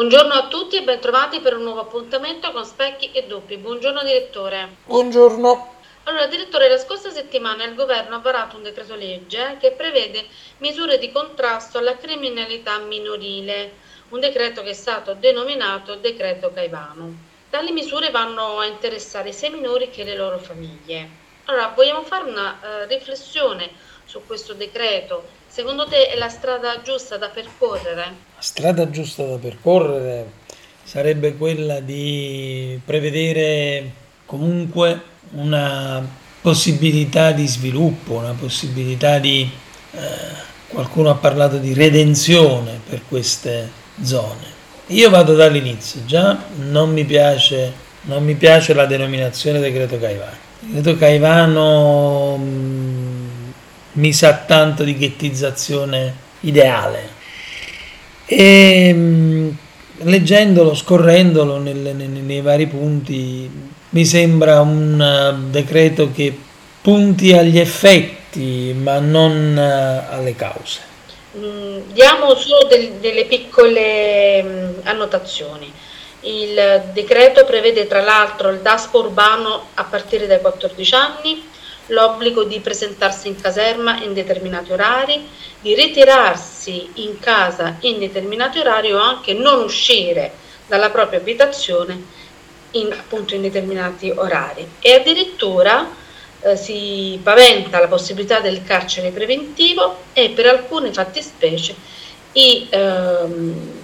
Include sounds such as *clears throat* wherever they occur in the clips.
Buongiorno a tutti e bentrovati per un nuovo appuntamento con Specchi e Doppi. Buongiorno direttore. Buongiorno. Allora, direttore, la scorsa settimana il governo ha varato un decreto legge che prevede misure di contrasto alla criminalità minorile, un decreto che è stato denominato decreto Caivano. Tali misure vanno a interessare sia i minori che le loro famiglie. Allora, vogliamo fare una uh, riflessione su questo decreto Secondo te è la strada giusta da percorrere? Strada giusta da percorrere sarebbe quella di prevedere comunque una possibilità di sviluppo, una possibilità di... Eh, qualcuno ha parlato di redenzione per queste zone. Io vado dall'inizio, già non mi piace, non mi piace la denominazione decreto Caivano. Decreto Caivano mi sa tanto di ghettizzazione ideale. E mm, leggendolo, scorrendolo nelle, nei, nei vari punti, mi sembra un eh, decreto che punti agli effetti ma non eh, alle cause. Mm, diamo solo del, delle piccole mm, annotazioni. Il decreto prevede tra l'altro il DASPO urbano a partire dai 14 anni, l'obbligo di presentarsi in caserma in determinati orari, di ritirarsi in casa in determinati orari o anche non uscire dalla propria abitazione in, appunto in determinati orari. E addirittura eh, si paventa la possibilità del carcere preventivo e per alcune fattispecie i ehm,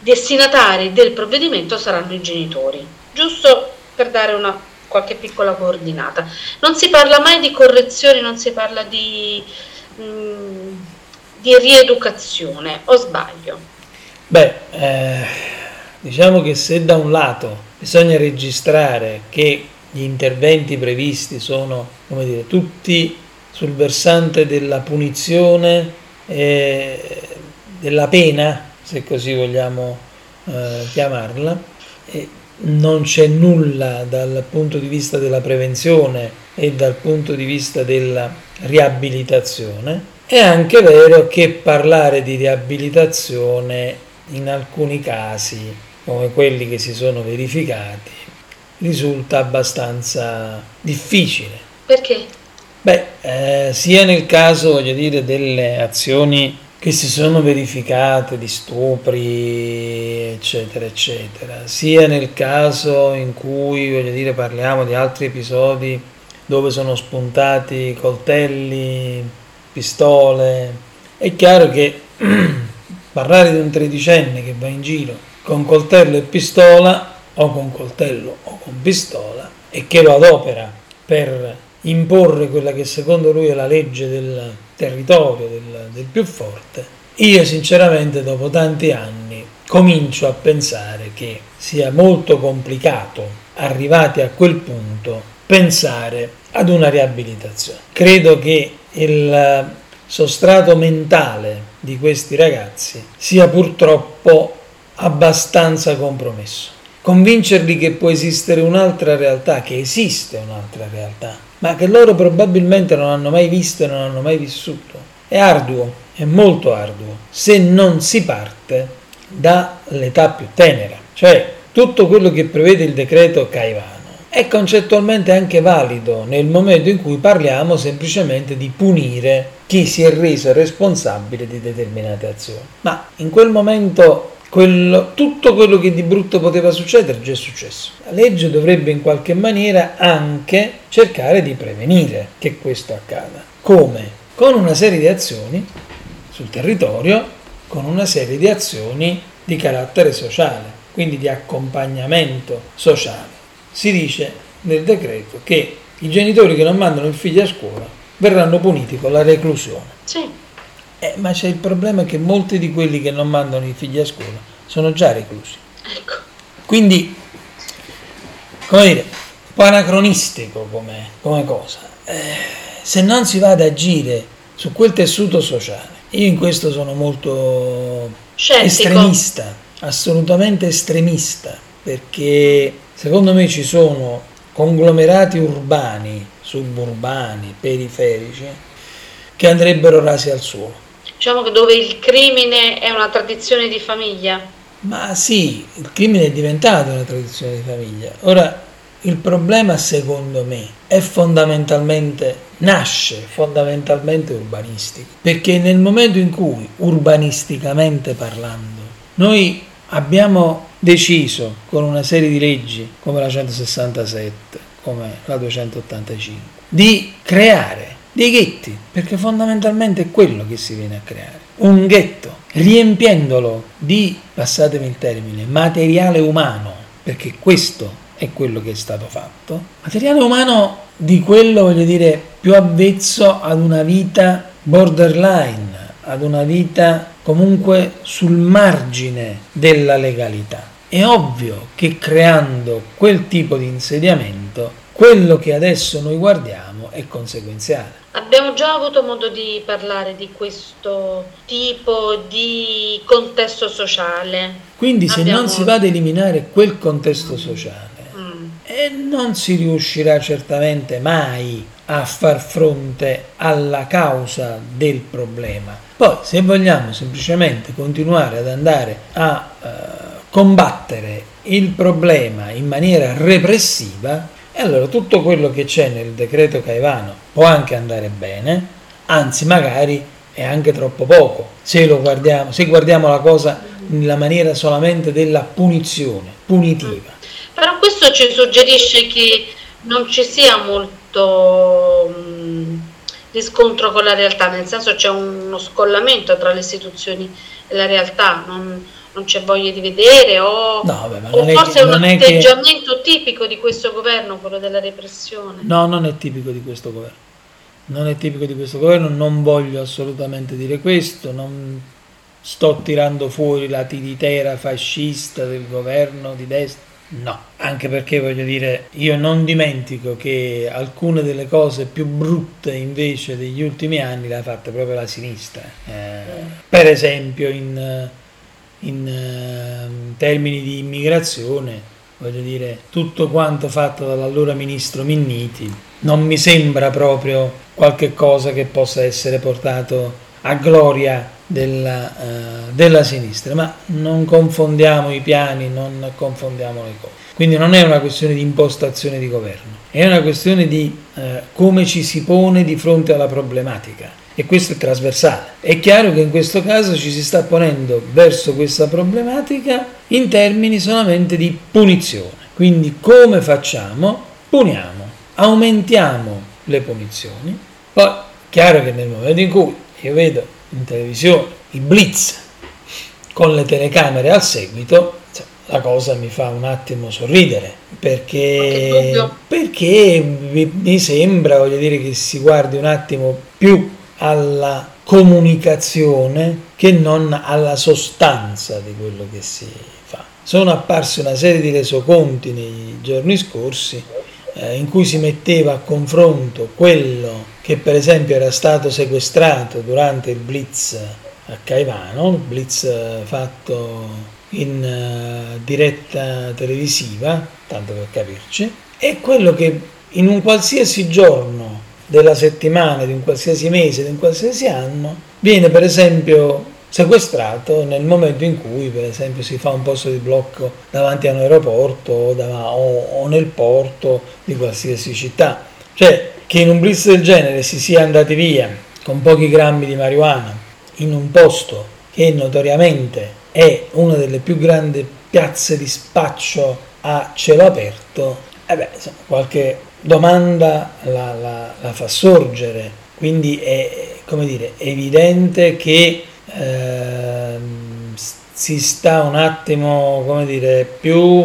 destinatari del provvedimento saranno i genitori, giusto per dare una qualche piccola coordinata. Non si parla mai di correzioni, non si parla di, mh, mm, di rieducazione, o sbaglio? Beh, eh, diciamo che se da un lato bisogna registrare che gli interventi previsti sono, come dire, tutti sul versante della punizione e della pena, se così vogliamo eh, chiamarla, non c'è nulla dal punto di vista della prevenzione e dal punto di vista della riabilitazione. È anche vero che parlare di riabilitazione in alcuni casi, come quelli che si sono verificati, risulta abbastanza difficile. Perché? Beh, eh, sia nel caso, voglio dire, delle azioni che si sono verificate di stupri, eccetera, eccetera, sia nel caso in cui, voglio dire, parliamo di altri episodi dove sono spuntati coltelli, pistole, è chiaro che *clears throat* parlare di un tredicenne che va in giro con coltello e pistola, o con coltello o con pistola, e che lo adopera per imporre quella che secondo lui è la legge del territorio, del, del più forte, io sinceramente dopo tanti anni comincio a pensare che sia molto complicato, arrivati a quel punto, pensare ad una riabilitazione. Credo che il sostrato mentale di questi ragazzi sia purtroppo abbastanza compromesso. Convincerli che può esistere un'altra realtà, che esiste un'altra realtà, ma che loro probabilmente non hanno mai visto e non hanno mai vissuto. È arduo, è molto arduo, se non si parte dall'età più tenera, cioè tutto quello che prevede il decreto Caivano è concettualmente anche valido nel momento in cui parliamo semplicemente di punire chi si è reso responsabile di determinate azioni. Ma in quel momento quello, tutto quello che di brutto poteva succedere già è successo. La legge dovrebbe in qualche maniera anche cercare di prevenire che questo accada. Come? Con una serie di azioni sul territorio, con una serie di azioni di carattere sociale, quindi di accompagnamento sociale. Si dice nel decreto che i genitori che non mandano il figlio a scuola verranno puniti con la reclusione. Sì. Eh, ma c'è il problema che molti di quelli che non mandano i figli a scuola sono già reclusi. Ecco. Quindi, come dire, un po' anacronistico come, come cosa. Eh, se non si va ad agire su quel tessuto sociale, io in questo sono molto Scettico. estremista, assolutamente estremista, perché secondo me ci sono conglomerati urbani, suburbani, periferici, che andrebbero rasi al suolo diciamo che dove il crimine è una tradizione di famiglia. Ma sì, il crimine è diventato una tradizione di famiglia. Ora, il problema secondo me è fondamentalmente, nasce fondamentalmente urbanistico, perché nel momento in cui, urbanisticamente parlando, noi abbiamo deciso con una serie di leggi come la 167, come la 285, di creare dei ghetti, perché fondamentalmente è quello che si viene a creare. Un ghetto, riempiendolo di, passatemi il termine, materiale umano, perché questo è quello che è stato fatto. Materiale umano di quello, voglio dire, più avvezzo ad una vita borderline, ad una vita comunque sul margine della legalità. È ovvio che creando quel tipo di insediamento, quello che adesso noi guardiamo è conseguenziale. Abbiamo già avuto modo di parlare di questo tipo di contesto sociale. Quindi se Abbiamo... non si va ad eliminare quel contesto sociale, e non si riuscirà certamente mai a far fronte alla causa del problema. Poi se vogliamo semplicemente continuare ad andare a eh, combattere il problema in maniera repressiva, e allora tutto quello che c'è nel decreto Caivano può anche andare bene, anzi magari è anche troppo poco, se, guardiamo, se guardiamo la cosa nella maniera solamente della punizione, punitiva. Però questo ci suggerisce che non ci sia molto mh, riscontro con la realtà, nel senso c'è uno scollamento tra le istituzioni e la realtà, non, non c'è voglia di vedere o, no, vabbè, o forse è, un atteggiamento che... tipico di questo governo, quello della repressione. No, non è tipico di questo governo. Non è tipico di questo governo, non voglio assolutamente dire questo, non sto tirando fuori la tiritera fascista del governo di destra No, anche perché voglio dire, io non dimentico che alcune delle cose più brutte invece degli ultimi anni le ha fatte proprio la sinistra. Eh, per esempio in, in uh, termini di immigrazione, voglio dire, tutto quanto fatto dall'allora ministro Minniti non mi sembra proprio qualche cosa che possa essere portato a gloria della, uh, della, sinistra, ma non confondiamo i piani, non confondiamo le cose. Quindi non è una questione di impostazione di governo, è una questione di uh, come ci si pone di fronte alla problematica e questo è trasversale. È chiaro che in questo caso ci si sta ponendo verso questa problematica in termini solamente di punizione. Quindi come facciamo? Puniamo, aumentiamo le punizioni. Poi chiaro che nel momento in cui io vedo in televisione i blitz con le telecamere al seguito, cioè, la cosa mi fa un attimo sorridere perché, perché mi sembra voglio dire, che si guardi un attimo più alla comunicazione che non alla sostanza di quello che si fa. Sono apparse una serie di resoconti nei giorni scorsi eh, in cui si metteva a confronto quello che per esempio era stato sequestrato durante il blitz a Caivano, il blitz eh, fatto in uh, diretta televisiva, tanto per capirci, e quello che in un qualsiasi giorno della settimana, di un qualsiasi mese, di un qualsiasi anno, viene per esempio sequestrato nel momento in cui per esempio si fa un posto di blocco davanti a un aeroporto o, o, o nel porto di qualsiasi città. Cioè che in un blitz del genere si sia andati via con pochi grammi di marijuana in un posto che notoriamente è una delle più grandi piazze di spaccio a cielo aperto, eh beh, insomma, qualche domanda la, la, la, fa sorgere, quindi è, come dire, evidente che eh, si sta un attimo, come dire, più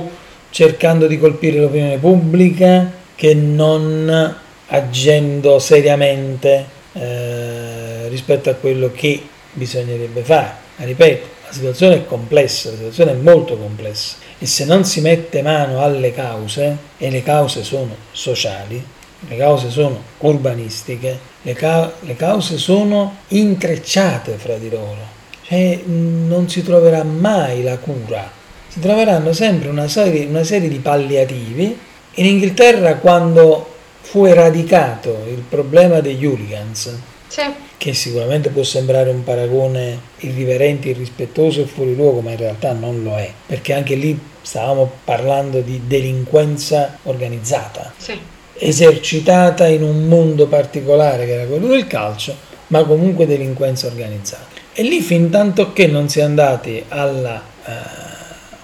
cercando di colpire l'opinione pubblica che non agendo seriamente eh, rispetto a quello che bisognerebbe fare. Ma ripeto, la situazione è complessa, la situazione è molto complessa e se non si mette mano alle cause, e le cause sono sociali, le cause sono urbanistiche, le, ca- le cause sono intrecciate fra di loro, cioè non si troverà mai la cura, si troveranno sempre una serie, una serie di palliativi. In Inghilterra quando fu eradicato il problema degli hooligans, Sì. che sicuramente può sembrare un paragone irriverente, irrispettoso e fuori luogo, ma in realtà non lo è, perché anche lì stavamo parlando di delinquenza organizzata, Sì. esercitata in un mondo particolare che era quello del calcio, ma comunque delinquenza organizzata. E lì fin tanto che non si è andati alla eh,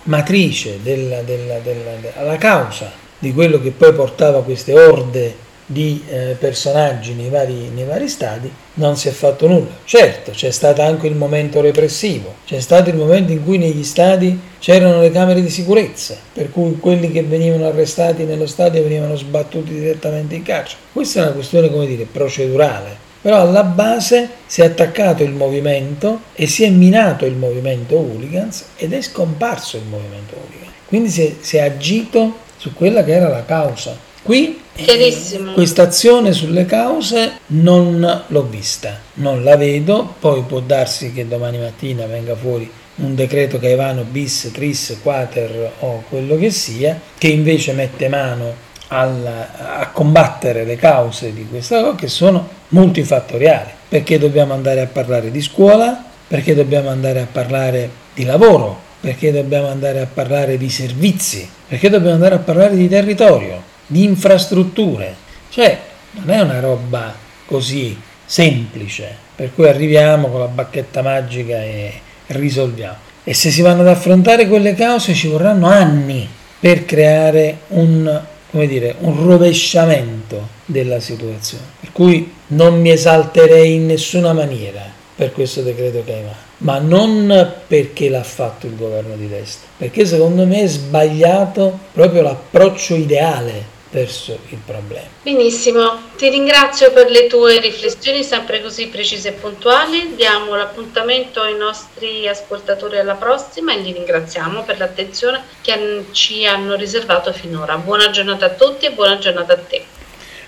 matrice, della, della- della- de- alla causa di quello che poi portava queste orde di eh, personaggi nei vari, nei vari stadi, non si è fatto nulla. Certo, c'è stato anche il momento repressivo, c'è stato il momento in cui negli stadi c'erano le camere di sicurezza, per cui quelli che venivano arrestati nello stadio venivano sbattuti direttamente in carcere. Questa è una questione, come dire, procedurale. Però alla base si è attaccato il movimento e si è minato il movimento hooligans ed è scomparso il movimento hooligan. Quindi si è, si è agito su quella che era la causa. Qui Chiarissimo. questa azione sulle cause non l'ho vista, non la vedo, poi può darsi che domani mattina venga fuori un decreto Caivano bis, tris, quater o quello che sia, che invece mette mano alla- a combattere le cause di questa cosa che sono multifattoriali, perché dobbiamo andare a parlare di scuola, perché dobbiamo andare a parlare di lavoro, perché dobbiamo andare a parlare di servizi, perché dobbiamo andare a parlare di territorio, di infrastrutture. Cioè, non è una roba così semplice, per cui arriviamo con la bacchetta magica e risolviamo. E se si vanno ad affrontare quelle cause ci vorranno anni per creare un, dire, un rovesciamento della situazione. Per cui non mi esalterei in nessuna maniera per questo decreto Caivano, ma non perché l'ha fatto il governo di destra, perché secondo me è sbagliato proprio l'approccio ideale verso il problema. Benissimo, ti ringrazio per le tue riflessioni sempre così precise e puntuali. Diamo l'appuntamento ai nostri ascoltatori alla prossima e li ringraziamo per l'attenzione che ci hanno riservato finora. Buona giornata a tutti e buona giornata a te.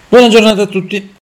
Buona giornata a tutti.